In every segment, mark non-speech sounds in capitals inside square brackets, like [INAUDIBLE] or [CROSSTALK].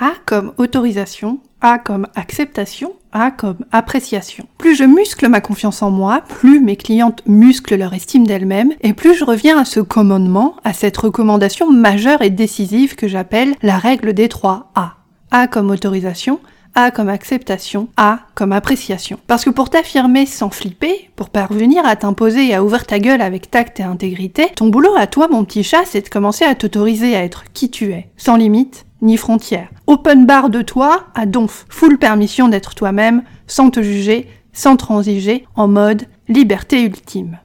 A comme autorisation, A comme acceptation, A comme appréciation. Plus je muscle ma confiance en moi, plus mes clientes musclent leur estime d'elles-mêmes, et plus je reviens à ce commandement, à cette recommandation majeure et décisive que j'appelle la règle des trois A. A comme autorisation, a comme acceptation, A comme appréciation. Parce que pour t'affirmer sans flipper, pour parvenir à t'imposer et à ouvrir ta gueule avec tact et intégrité, ton boulot à toi, mon petit chat, c'est de commencer à t'autoriser à être qui tu es, sans limite ni frontières. Open bar de toi à donf, full permission d'être toi-même, sans te juger, sans transiger, en mode liberté ultime.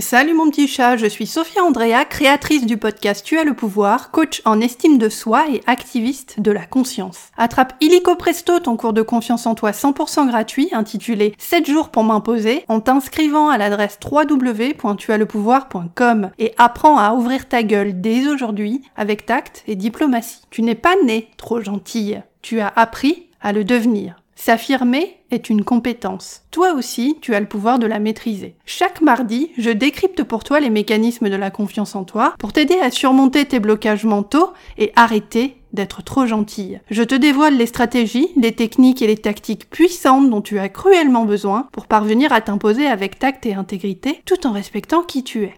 Salut mon petit chat, je suis Sophia Andrea, créatrice du podcast Tu as le pouvoir, coach en estime de soi et activiste de la conscience. Attrape illico presto ton cours de confiance en toi 100% gratuit intitulé 7 jours pour m'imposer en t'inscrivant à l'adresse www.tuaslepouvoir.com et apprends à ouvrir ta gueule dès aujourd'hui avec tact et diplomatie. Tu n'es pas né trop gentille, tu as appris à le devenir. S'affirmer est une compétence. Toi aussi, tu as le pouvoir de la maîtriser. Chaque mardi, je décrypte pour toi les mécanismes de la confiance en toi pour t'aider à surmonter tes blocages mentaux et arrêter d'être trop gentille. Je te dévoile les stratégies, les techniques et les tactiques puissantes dont tu as cruellement besoin pour parvenir à t'imposer avec tact et intégrité tout en respectant qui tu es.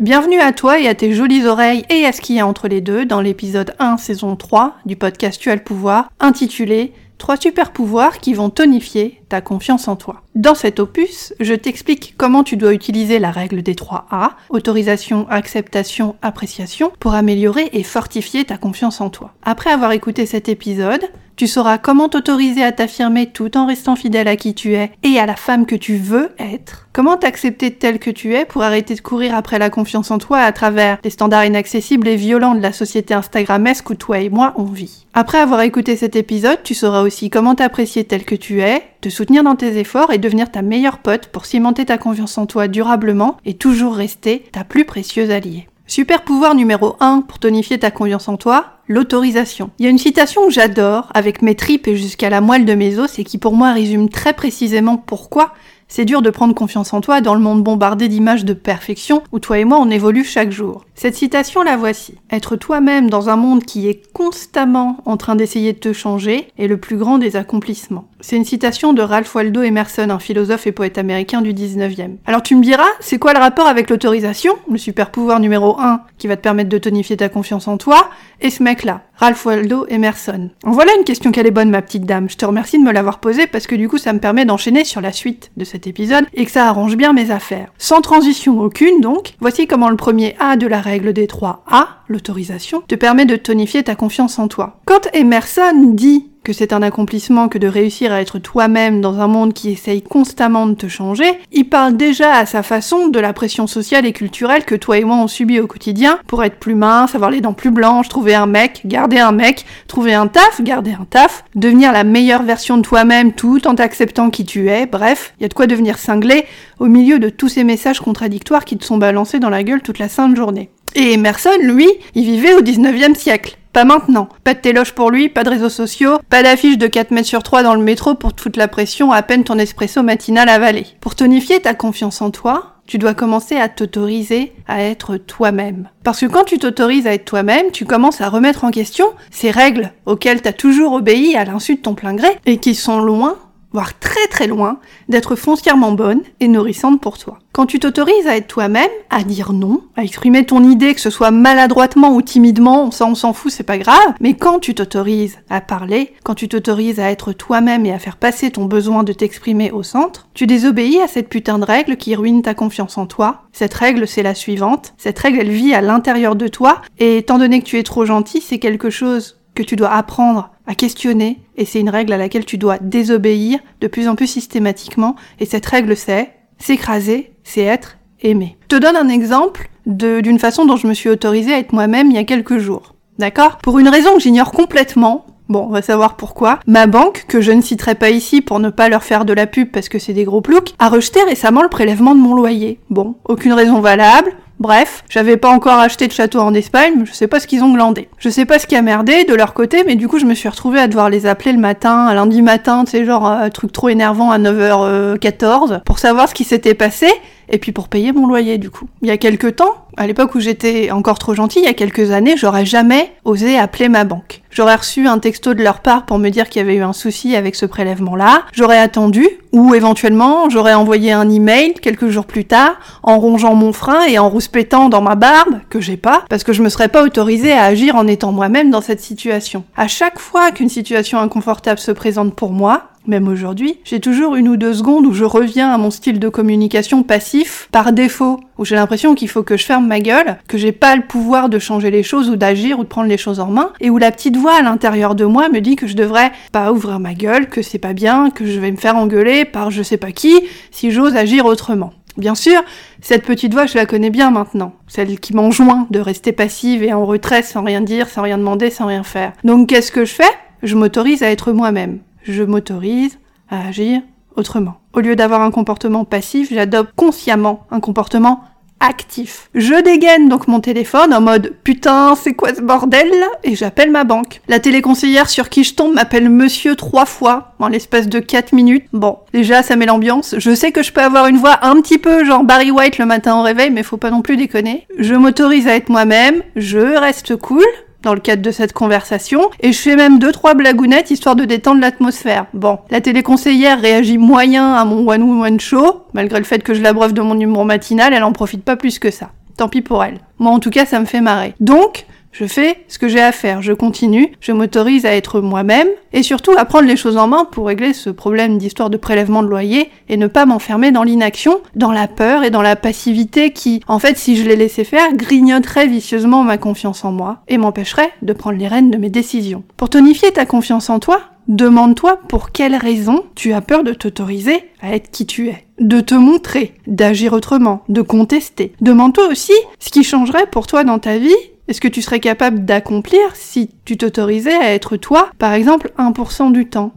Bienvenue à toi et à tes jolies oreilles et à ce qu'il y a entre les deux dans l'épisode 1 saison 3 du podcast Tu as le pouvoir intitulé Trois super pouvoirs qui vont tonifier confiance en toi. Dans cet opus, je t'explique comment tu dois utiliser la règle des 3 A, autorisation, acceptation, appréciation, pour améliorer et fortifier ta confiance en toi. Après avoir écouté cet épisode, tu sauras comment t'autoriser à t'affirmer tout en restant fidèle à qui tu es et à la femme que tu veux être. Comment t'accepter telle que tu es pour arrêter de courir après la confiance en toi à travers les standards inaccessibles et violents de la société instagrammesque où toi et moi on vit. Après avoir écouté cet épisode, tu sauras aussi comment t'apprécier tel que tu es, te soutenir dans tes efforts et devenir ta meilleure pote pour cimenter ta confiance en toi durablement et toujours rester ta plus précieuse alliée. Super pouvoir numéro 1 pour tonifier ta confiance en toi, l'autorisation. Il y a une citation que j'adore, avec mes tripes et jusqu'à la moelle de mes os, et qui pour moi résume très précisément pourquoi c'est dur de prendre confiance en toi dans le monde bombardé d'images de perfection où toi et moi on évolue chaque jour. Cette citation la voici. Être toi-même dans un monde qui est constamment en train d'essayer de te changer est le plus grand des accomplissements. C'est une citation de Ralph Waldo Emerson, un philosophe et poète américain du 19e. Alors tu me diras, c'est quoi le rapport avec l'autorisation, le super pouvoir numéro 1 qui va te permettre de tonifier ta confiance en toi, et ce mec-là, Ralph Waldo Emerson? En voilà une question qu'elle est bonne ma petite dame. Je te remercie de me l'avoir posée parce que du coup ça me permet d'enchaîner sur la suite de cette épisode et que ça arrange bien mes affaires. Sans transition aucune donc, voici comment le premier A de la règle des trois A, l'autorisation, te permet de tonifier ta confiance en toi. Quand Emerson dit que c'est un accomplissement que de réussir à être toi-même dans un monde qui essaye constamment de te changer, il parle déjà à sa façon de la pression sociale et culturelle que toi et moi on subit au quotidien pour être plus mince, avoir les dents plus blanches, trouver un mec, garder un mec, trouver un taf, garder un taf, devenir la meilleure version de toi-même tout en t'acceptant qui tu es, bref, il y a de quoi devenir cinglé au milieu de tous ces messages contradictoires qui te sont balancés dans la gueule toute la sainte journée. Et Emerson, lui, il vivait au 19e siècle. Pas maintenant. Pas de téloge pour lui, pas de réseaux sociaux, pas d'affiche de 4 mètres sur 3 dans le métro pour te foutre la pression à peine ton espresso matinal avalé. Pour tonifier ta confiance en toi, tu dois commencer à t'autoriser à être toi-même. Parce que quand tu t'autorises à être toi-même, tu commences à remettre en question ces règles auxquelles t'as toujours obéi à l'insu de ton plein gré et qui sont loin voire très très loin, d'être foncièrement bonne et nourrissante pour toi. Quand tu t'autorises à être toi-même, à dire non, à exprimer ton idée, que ce soit maladroitement ou timidement, ça on s'en fout, c'est pas grave, mais quand tu t'autorises à parler, quand tu t'autorises à être toi-même et à faire passer ton besoin de t'exprimer au centre, tu désobéis à cette putain de règle qui ruine ta confiance en toi. Cette règle, c'est la suivante. Cette règle, elle vit à l'intérieur de toi, et étant donné que tu es trop gentil, c'est quelque chose que tu dois apprendre à questionner, et c'est une règle à laquelle tu dois désobéir de plus en plus systématiquement, et cette règle c'est s'écraser, c'est être aimé. Je te donne un exemple d'une façon dont je me suis autorisée à être moi-même il y a quelques jours. D'accord? Pour une raison que j'ignore complètement, Bon, on va savoir pourquoi. Ma banque, que je ne citerai pas ici pour ne pas leur faire de la pub parce que c'est des gros ploucs, a rejeté récemment le prélèvement de mon loyer. Bon, aucune raison valable, Bref, j'avais pas encore acheté de château en Espagne, je sais pas ce qu'ils ont glandé. Je sais pas ce qui a merdé de leur côté, mais du coup je me suis retrouvée à devoir les appeler le matin, un lundi matin, tu sais, genre un truc trop énervant à 9h14, pour savoir ce qui s'était passé, et puis pour payer mon loyer du coup. Il y a quelques temps, à l'époque où j'étais encore trop gentille, il y a quelques années, j'aurais jamais osé appeler ma banque. J'aurais reçu un texto de leur part pour me dire qu'il y avait eu un souci avec ce prélèvement-là. J'aurais attendu, ou éventuellement, j'aurais envoyé un email quelques jours plus tard, en rongeant mon frein et en rouspétant dans ma barbe, que j'ai pas, parce que je me serais pas autorisée à agir en étant moi-même dans cette situation. À chaque fois qu'une situation inconfortable se présente pour moi, même aujourd'hui, j'ai toujours une ou deux secondes où je reviens à mon style de communication passif par défaut, où j'ai l'impression qu'il faut que je ferme ma gueule, que j'ai pas le pouvoir de changer les choses ou d'agir ou de prendre les choses en main, et où la petite voix à l'intérieur de moi me dit que je devrais pas ouvrir ma gueule, que c'est pas bien, que je vais me faire engueuler par je sais pas qui si j'ose agir autrement. Bien sûr, cette petite voix, je la connais bien maintenant. Celle qui m'enjoint de rester passive et en retrait sans rien dire, sans rien demander, sans rien faire. Donc qu'est-ce que je fais? Je m'autorise à être moi-même je m'autorise à agir autrement. Au lieu d'avoir un comportement passif, j'adopte consciemment un comportement actif. Je dégaine donc mon téléphone en mode putain c'est quoi ce bordel et j'appelle ma banque. La téléconseillère sur qui je tombe m'appelle monsieur trois fois en l'espace de 4 minutes. Bon, déjà ça met l'ambiance. Je sais que je peux avoir une voix un petit peu genre Barry White le matin au réveil mais faut pas non plus déconner. Je m'autorise à être moi-même, je reste cool, dans le cadre de cette conversation, et je fais même deux trois blagounettes histoire de détendre l'atmosphère. Bon, la téléconseillère réagit moyen à mon one-woman show, malgré le fait que je l'abreuve de mon humour matinal, elle en profite pas plus que ça. Tant pis pour elle. Moi en tout cas ça me fait marrer. Donc, je fais ce que j'ai à faire, je continue, je m'autorise à être moi-même et surtout à prendre les choses en main pour régler ce problème d'histoire de prélèvement de loyer et ne pas m'enfermer dans l'inaction, dans la peur et dans la passivité qui, en fait, si je les laissais faire, grignoterait vicieusement ma confiance en moi et m'empêcherait de prendre les rênes de mes décisions. Pour tonifier ta confiance en toi, Demande-toi pour quelles raisons tu as peur de t'autoriser à être qui tu es, de te montrer, d'agir autrement, de contester. Demande-toi aussi ce qui changerait pour toi dans ta vie est-ce que tu serais capable d'accomplir si tu t'autorisais à être toi, par exemple, 1% du temps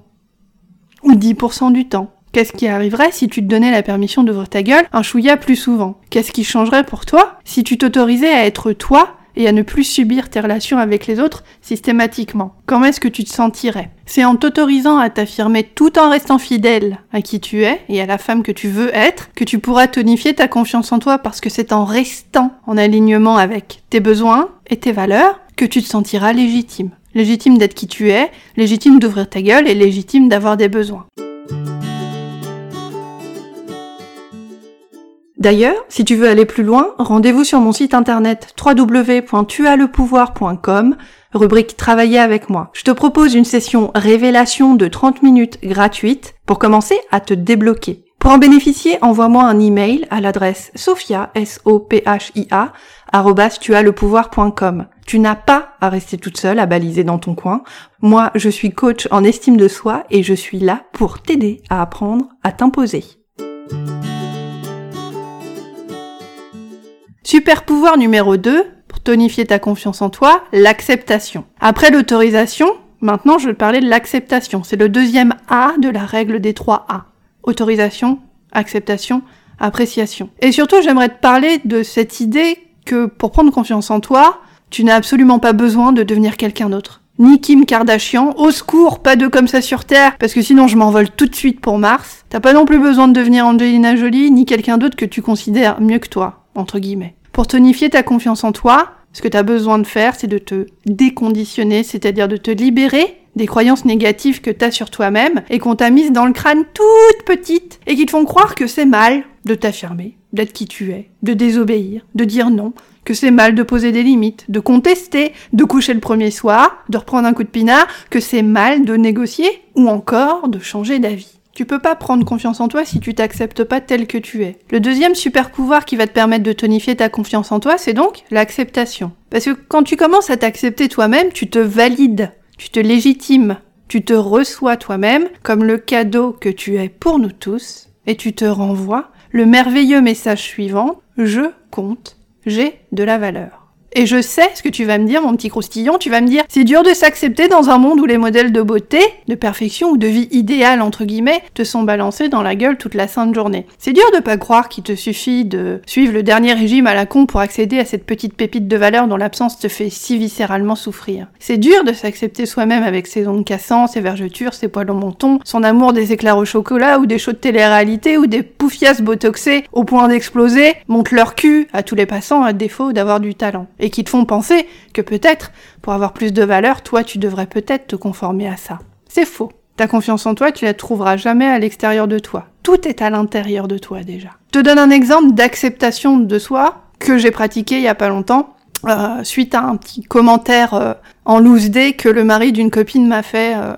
Ou 10% du temps? Qu'est-ce qui arriverait si tu te donnais la permission d'ouvrir ta gueule un chouïa plus souvent? Qu'est-ce qui changerait pour toi si tu t'autorisais à être toi et à ne plus subir tes relations avec les autres systématiquement. Comment est-ce que tu te sentirais? C'est en t'autorisant à t'affirmer tout en restant fidèle à qui tu es et à la femme que tu veux être que tu pourras tonifier ta confiance en toi parce que c'est en restant en alignement avec tes besoins et tes valeurs que tu te sentiras légitime. Légitime d'être qui tu es, légitime d'ouvrir ta gueule et légitime d'avoir des besoins. D'ailleurs, si tu veux aller plus loin, rendez-vous sur mon site internet www.tuaslepouvoir.com, rubrique Travailler avec moi. Je te propose une session révélation de 30 minutes gratuite pour commencer à te débloquer. Pour en bénéficier, envoie-moi un email à l'adresse sophia, s o p h i a Tu n'as pas à rester toute seule à baliser dans ton coin. Moi, je suis coach en estime de soi et je suis là pour t'aider à apprendre à t'imposer. Super pouvoir numéro 2, pour tonifier ta confiance en toi, l'acceptation. Après l'autorisation, maintenant je vais parler de l'acceptation. C'est le deuxième A de la règle des trois A. Autorisation, acceptation, appréciation. Et surtout, j'aimerais te parler de cette idée que pour prendre confiance en toi, tu n'as absolument pas besoin de devenir quelqu'un d'autre. Ni Kim Kardashian, au secours, pas de comme ça sur Terre, parce que sinon je m'envole tout de suite pour Mars. T'as pas non plus besoin de devenir Angelina Jolie, ni quelqu'un d'autre que tu considères mieux que toi, entre guillemets. Pour tonifier ta confiance en toi, ce que tu as besoin de faire, c'est de te déconditionner, c'est-à-dire de te libérer des croyances négatives que tu as sur toi-même et qu'on t'a mises dans le crâne toute petite et qui te font croire que c'est mal de t'affirmer, d'être qui tu es, de désobéir, de dire non, que c'est mal de poser des limites, de contester, de coucher le premier soir, de reprendre un coup de pinard, que c'est mal de négocier ou encore de changer d'avis. Tu peux pas prendre confiance en toi si tu t'acceptes pas tel que tu es. Le deuxième super pouvoir qui va te permettre de tonifier ta confiance en toi, c'est donc l'acceptation. Parce que quand tu commences à t'accepter toi-même, tu te valides, tu te légitimes, tu te reçois toi-même comme le cadeau que tu es pour nous tous, et tu te renvoies le merveilleux message suivant, je compte, j'ai de la valeur. Et je sais ce que tu vas me dire, mon petit croustillon, tu vas me dire, c'est dur de s'accepter dans un monde où les modèles de beauté, de perfection ou de vie idéale, entre guillemets, te sont balancés dans la gueule toute la sainte journée. C'est dur de pas croire qu'il te suffit de suivre le dernier régime à la con pour accéder à cette petite pépite de valeur dont l'absence te fait si viscéralement souffrir. C'est dur de s'accepter soi-même avec ses ongles cassants, ses vergetures, ses poils au menton, son amour des éclairs au chocolat ou des shows de télé-réalité ou des poufias botoxés au point d'exploser, montent leur cul à tous les passants à défaut d'avoir du talent et qui te font penser que peut-être, pour avoir plus de valeur, toi tu devrais peut-être te conformer à ça. C'est faux. Ta confiance en toi, tu la trouveras jamais à l'extérieur de toi. Tout est à l'intérieur de toi déjà. Je te donne un exemple d'acceptation de soi que j'ai pratiqué il y a pas longtemps. Euh, suite à un petit commentaire euh, en loose day que le mari d'une copine m'a fait euh,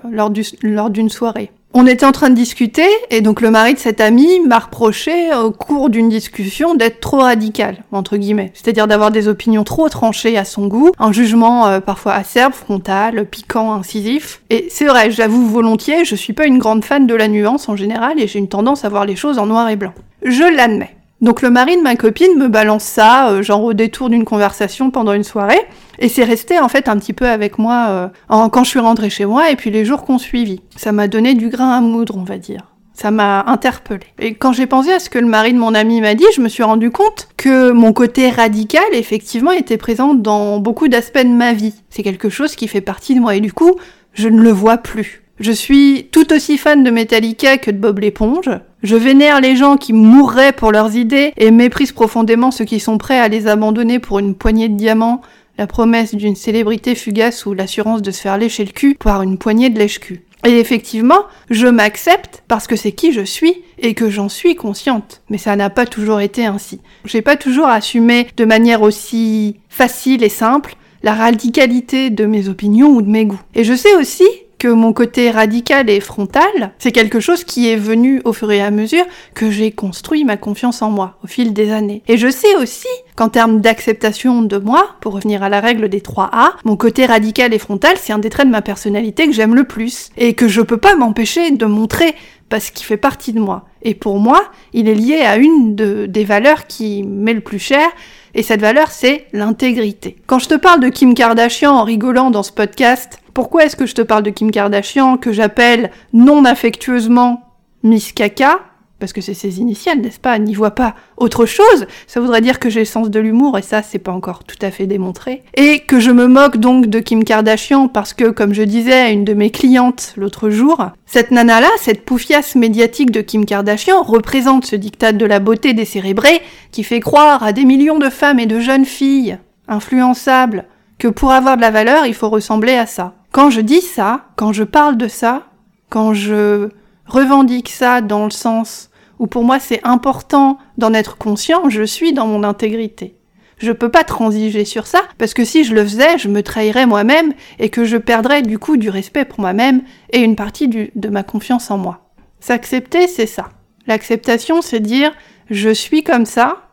lors d'une soirée. On était en train de discuter et donc le mari de cette amie m'a reproché au cours d'une discussion d'être trop radical, entre guillemets. C'est-à-dire d'avoir des opinions trop tranchées à son goût, un jugement euh, parfois acerbe, frontal, piquant, incisif. Et c'est vrai, j'avoue volontiers, je suis pas une grande fan de la nuance en général et j'ai une tendance à voir les choses en noir et blanc. Je l'admets. Donc le mari de ma copine me balance ça, euh, genre au détour d'une conversation pendant une soirée, et c'est resté en fait un petit peu avec moi euh, quand je suis rentrée chez moi et puis les jours qu'on suivit. Ça m'a donné du grain à moudre, on va dire. Ça m'a interpellée. Et quand j'ai pensé à ce que le mari de mon ami m'a dit, je me suis rendu compte que mon côté radical, effectivement, était présent dans beaucoup d'aspects de ma vie. C'est quelque chose qui fait partie de moi et du coup, je ne le vois plus. Je suis tout aussi fan de Metallica que de Bob l'éponge. Je vénère les gens qui mourraient pour leurs idées et méprise profondément ceux qui sont prêts à les abandonner pour une poignée de diamants, la promesse d'une célébrité fugace ou l'assurance de se faire lécher le cul par une poignée de lèche-cul. Et effectivement, je m'accepte parce que c'est qui je suis et que j'en suis consciente. Mais ça n'a pas toujours été ainsi. J'ai pas toujours assumé de manière aussi facile et simple la radicalité de mes opinions ou de mes goûts. Et je sais aussi que mon côté radical et frontal, c'est quelque chose qui est venu au fur et à mesure que j'ai construit ma confiance en moi au fil des années. Et je sais aussi qu'en termes d'acceptation de moi, pour revenir à la règle des 3 A, mon côté radical et frontal, c'est un des traits de ma personnalité que j'aime le plus et que je peux pas m'empêcher de montrer parce qu'il fait partie de moi. Et pour moi, il est lié à une de, des valeurs qui m'est le plus chère, et cette valeur, c'est l'intégrité. Quand je te parle de Kim Kardashian en rigolant dans ce podcast, pourquoi est-ce que je te parle de Kim Kardashian, que j'appelle non affectueusement Miss Kaka? Parce que c'est ses initiales, n'est-ce pas? N'y voit pas autre chose. Ça voudrait dire que j'ai le sens de l'humour, et ça, c'est pas encore tout à fait démontré. Et que je me moque donc de Kim Kardashian parce que, comme je disais à une de mes clientes l'autre jour, cette nana-là, cette poufiasse médiatique de Kim Kardashian, représente ce dictat de la beauté décérébrée qui fait croire à des millions de femmes et de jeunes filles influençables que pour avoir de la valeur, il faut ressembler à ça. Quand je dis ça, quand je parle de ça, quand je revendique ça dans le sens où pour moi c'est important d'en être conscient, je suis dans mon intégrité. Je peux pas transiger sur ça, parce que si je le faisais, je me trahirais moi-même et que je perdrais du coup du respect pour moi-même et une partie de ma confiance en moi. S'accepter, c'est ça. L'acceptation, c'est dire je suis comme ça.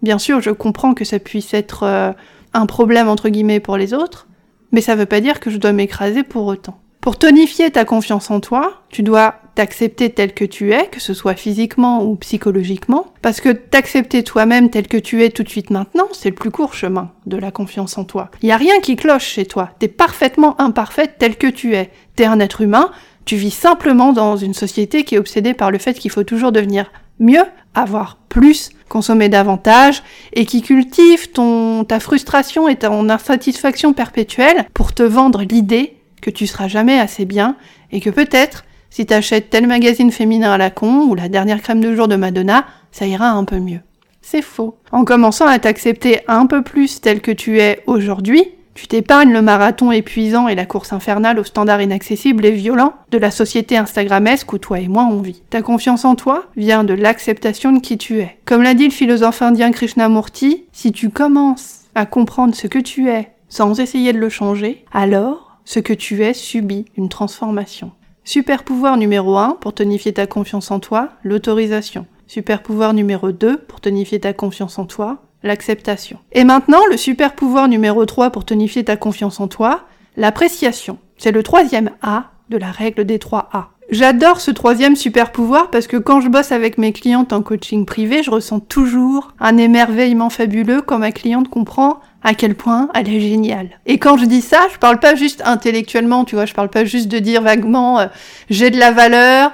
Bien sûr, je comprends que ça puisse être euh, un problème entre guillemets pour les autres, mais ça veut pas dire que je dois m'écraser pour autant. Pour tonifier ta confiance en toi, tu dois t'accepter tel que tu es, que ce soit physiquement ou psychologiquement, parce que t'accepter toi-même tel que tu es tout de suite maintenant, c'est le plus court chemin de la confiance en toi. Il y a rien qui cloche chez toi. T'es parfaitement imparfaite tel que tu es. T'es un être humain. Tu vis simplement dans une société qui est obsédée par le fait qu'il faut toujours devenir mieux, avoir plus, consommer davantage, et qui cultive ton, ta frustration et ton insatisfaction perpétuelle pour te vendre l'idée que tu seras jamais assez bien, et que peut-être, si t'achètes tel magazine féminin à la con, ou la dernière crème de jour de Madonna, ça ira un peu mieux. C'est faux. En commençant à t'accepter un peu plus tel que tu es aujourd'hui, tu t'épargnes le marathon épuisant et la course infernale aux standards inaccessibles et violents de la société instagrammesque où toi et moi on vit. Ta confiance en toi vient de l'acceptation de qui tu es. Comme l'a dit le philosophe indien Krishnamurti, si tu commences à comprendre ce que tu es sans essayer de le changer, alors ce que tu es subit une transformation. Super pouvoir numéro 1 pour tonifier ta confiance en toi, l'autorisation. Super pouvoir numéro 2 pour tonifier ta confiance en toi, l'acceptation. Et maintenant, le super pouvoir numéro 3 pour tonifier ta confiance en toi, l'appréciation. C'est le troisième A de la règle des 3 A. J'adore ce troisième super pouvoir parce que quand je bosse avec mes clientes en coaching privé, je ressens toujours un émerveillement fabuleux quand ma cliente comprend à quel point elle est géniale. Et quand je dis ça, je parle pas juste intellectuellement, tu vois, je parle pas juste de dire vaguement euh, j'ai de la valeur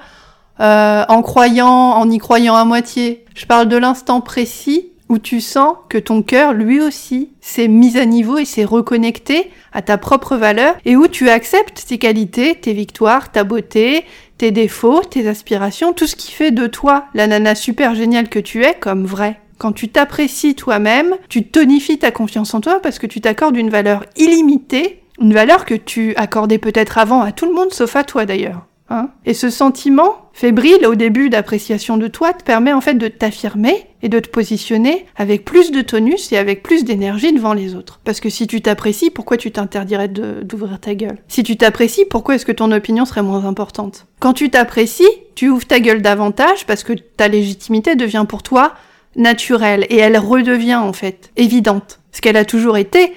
euh, en croyant, en y croyant à moitié. Je parle de l'instant précis où tu sens que ton cœur, lui aussi, s'est mis à niveau et s'est reconnecté à ta propre valeur et où tu acceptes tes qualités, tes victoires, ta beauté, tes défauts, tes aspirations, tout ce qui fait de toi la nana super géniale que tu es comme vrai. Quand tu t'apprécies toi-même, tu tonifies ta confiance en toi parce que tu t'accordes une valeur illimitée, une valeur que tu accordais peut-être avant à tout le monde sauf à toi d'ailleurs. Hein? Et ce sentiment fébrile au début d'appréciation de toi te permet en fait de t'affirmer et de te positionner avec plus de tonus et avec plus d'énergie devant les autres. Parce que si tu t'apprécies, pourquoi tu t'interdirais d'ouvrir ta gueule? Si tu t'apprécies, pourquoi est-ce que ton opinion serait moins importante? Quand tu t'apprécies, tu ouvres ta gueule davantage parce que ta légitimité devient pour toi naturelle et elle redevient en fait évidente. Ce qu'elle a toujours été,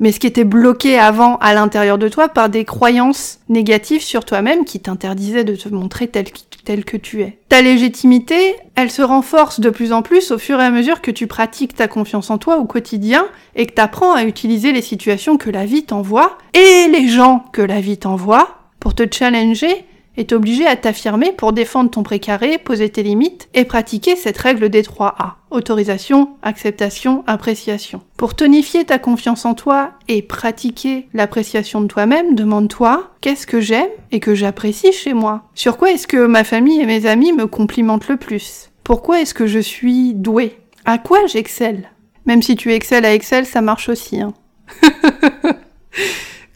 mais ce qui était bloqué avant à l'intérieur de toi par des croyances négatives sur toi-même qui t'interdisaient de te montrer tel, que tu es. Ta légitimité, elle se renforce de plus en plus au fur et à mesure que tu pratiques ta confiance en toi au quotidien et que tu apprends à utiliser les situations que la vie t'envoie et les gens que la vie t'envoie pour te challenger est obligé à t'affirmer pour défendre ton précaré, poser tes limites et pratiquer cette règle des 3 A. Autorisation, acceptation, appréciation. Pour tonifier ta confiance en toi et pratiquer l'appréciation de toi-même, demande-toi qu'est-ce que j'aime et que j'apprécie chez moi? Sur quoi est-ce que ma famille et mes amis me complimentent le plus? Pourquoi est-ce que je suis douée? À quoi j'excelle? Même si tu excelles à Excel, ça marche aussi. Hein. [LAUGHS]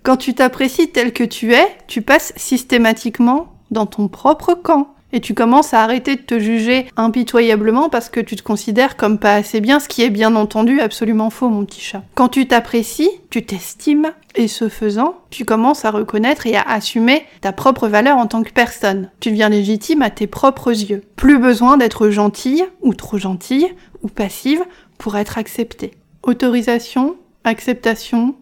Quand tu t'apprécies tel que tu es, tu passes systématiquement dans ton propre camp. Et tu commences à arrêter de te juger impitoyablement parce que tu te considères comme pas assez bien, ce qui est bien entendu absolument faux, mon petit chat. Quand tu t'apprécies, tu t'estimes, et ce faisant, tu commences à reconnaître et à assumer ta propre valeur en tant que personne. Tu deviens légitime à tes propres yeux. Plus besoin d'être gentille, ou trop gentille, ou passive pour être acceptée. Autorisation, acceptation,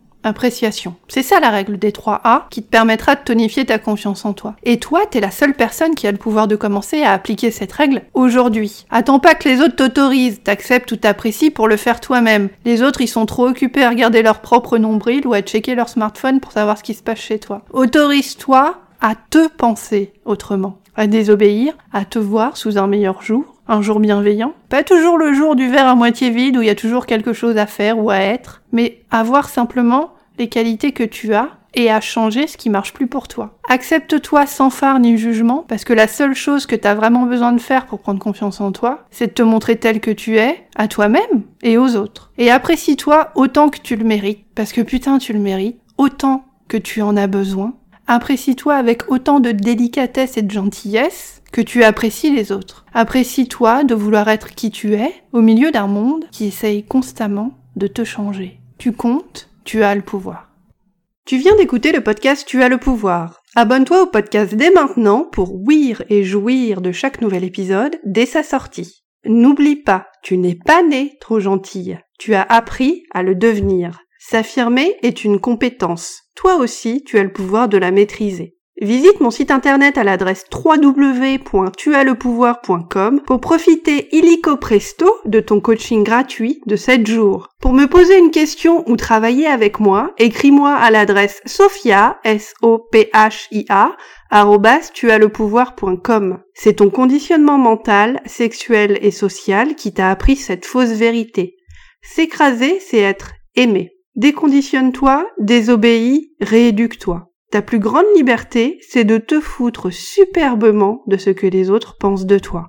C'est ça la règle des 3 A qui te permettra de tonifier ta confiance en toi. Et toi, t'es la seule personne qui a le pouvoir de commencer à appliquer cette règle aujourd'hui. Attends pas que les autres t'autorisent, t'acceptent ou t'apprécient pour le faire toi-même. Les autres, ils sont trop occupés à regarder leur propre nombril ou à checker leur smartphone pour savoir ce qui se passe chez toi. Autorise-toi à te penser autrement, à désobéir, à te voir sous un meilleur jour, un jour bienveillant. Pas toujours le jour du verre à moitié vide où il y a toujours quelque chose à faire ou à être, mais à voir simplement les qualités que tu as et à changer ce qui marche plus pour toi. Accepte-toi sans phare ni jugement, parce que la seule chose que tu as vraiment besoin de faire pour prendre confiance en toi, c'est de te montrer tel que tu es, à toi-même et aux autres. Et apprécie-toi autant que tu le mérites, parce que putain tu le mérites, autant que tu en as besoin. Apprécie-toi avec autant de délicatesse et de gentillesse que tu apprécies les autres. Apprécie-toi de vouloir être qui tu es au milieu d'un monde qui essaye constamment de te changer. Tu comptes tu as le pouvoir. Tu viens d'écouter le podcast Tu as le pouvoir. Abonne-toi au podcast dès maintenant pour ouïr et jouir de chaque nouvel épisode dès sa sortie. N'oublie pas, tu n'es pas né trop gentille. Tu as appris à le devenir. S'affirmer est une compétence. Toi aussi, tu as le pouvoir de la maîtriser. Visite mon site internet à l'adresse www.tuaslepouvoir.com pour profiter illico presto de ton coaching gratuit de 7 jours. Pour me poser une question ou travailler avec moi, écris-moi à l'adresse sophia, s o p h i a C'est ton conditionnement mental, sexuel et social qui t'a appris cette fausse vérité. S'écraser, c'est être aimé. Déconditionne-toi, désobéis, rééduque-toi. Ta plus grande liberté, c'est de te foutre superbement de ce que les autres pensent de toi.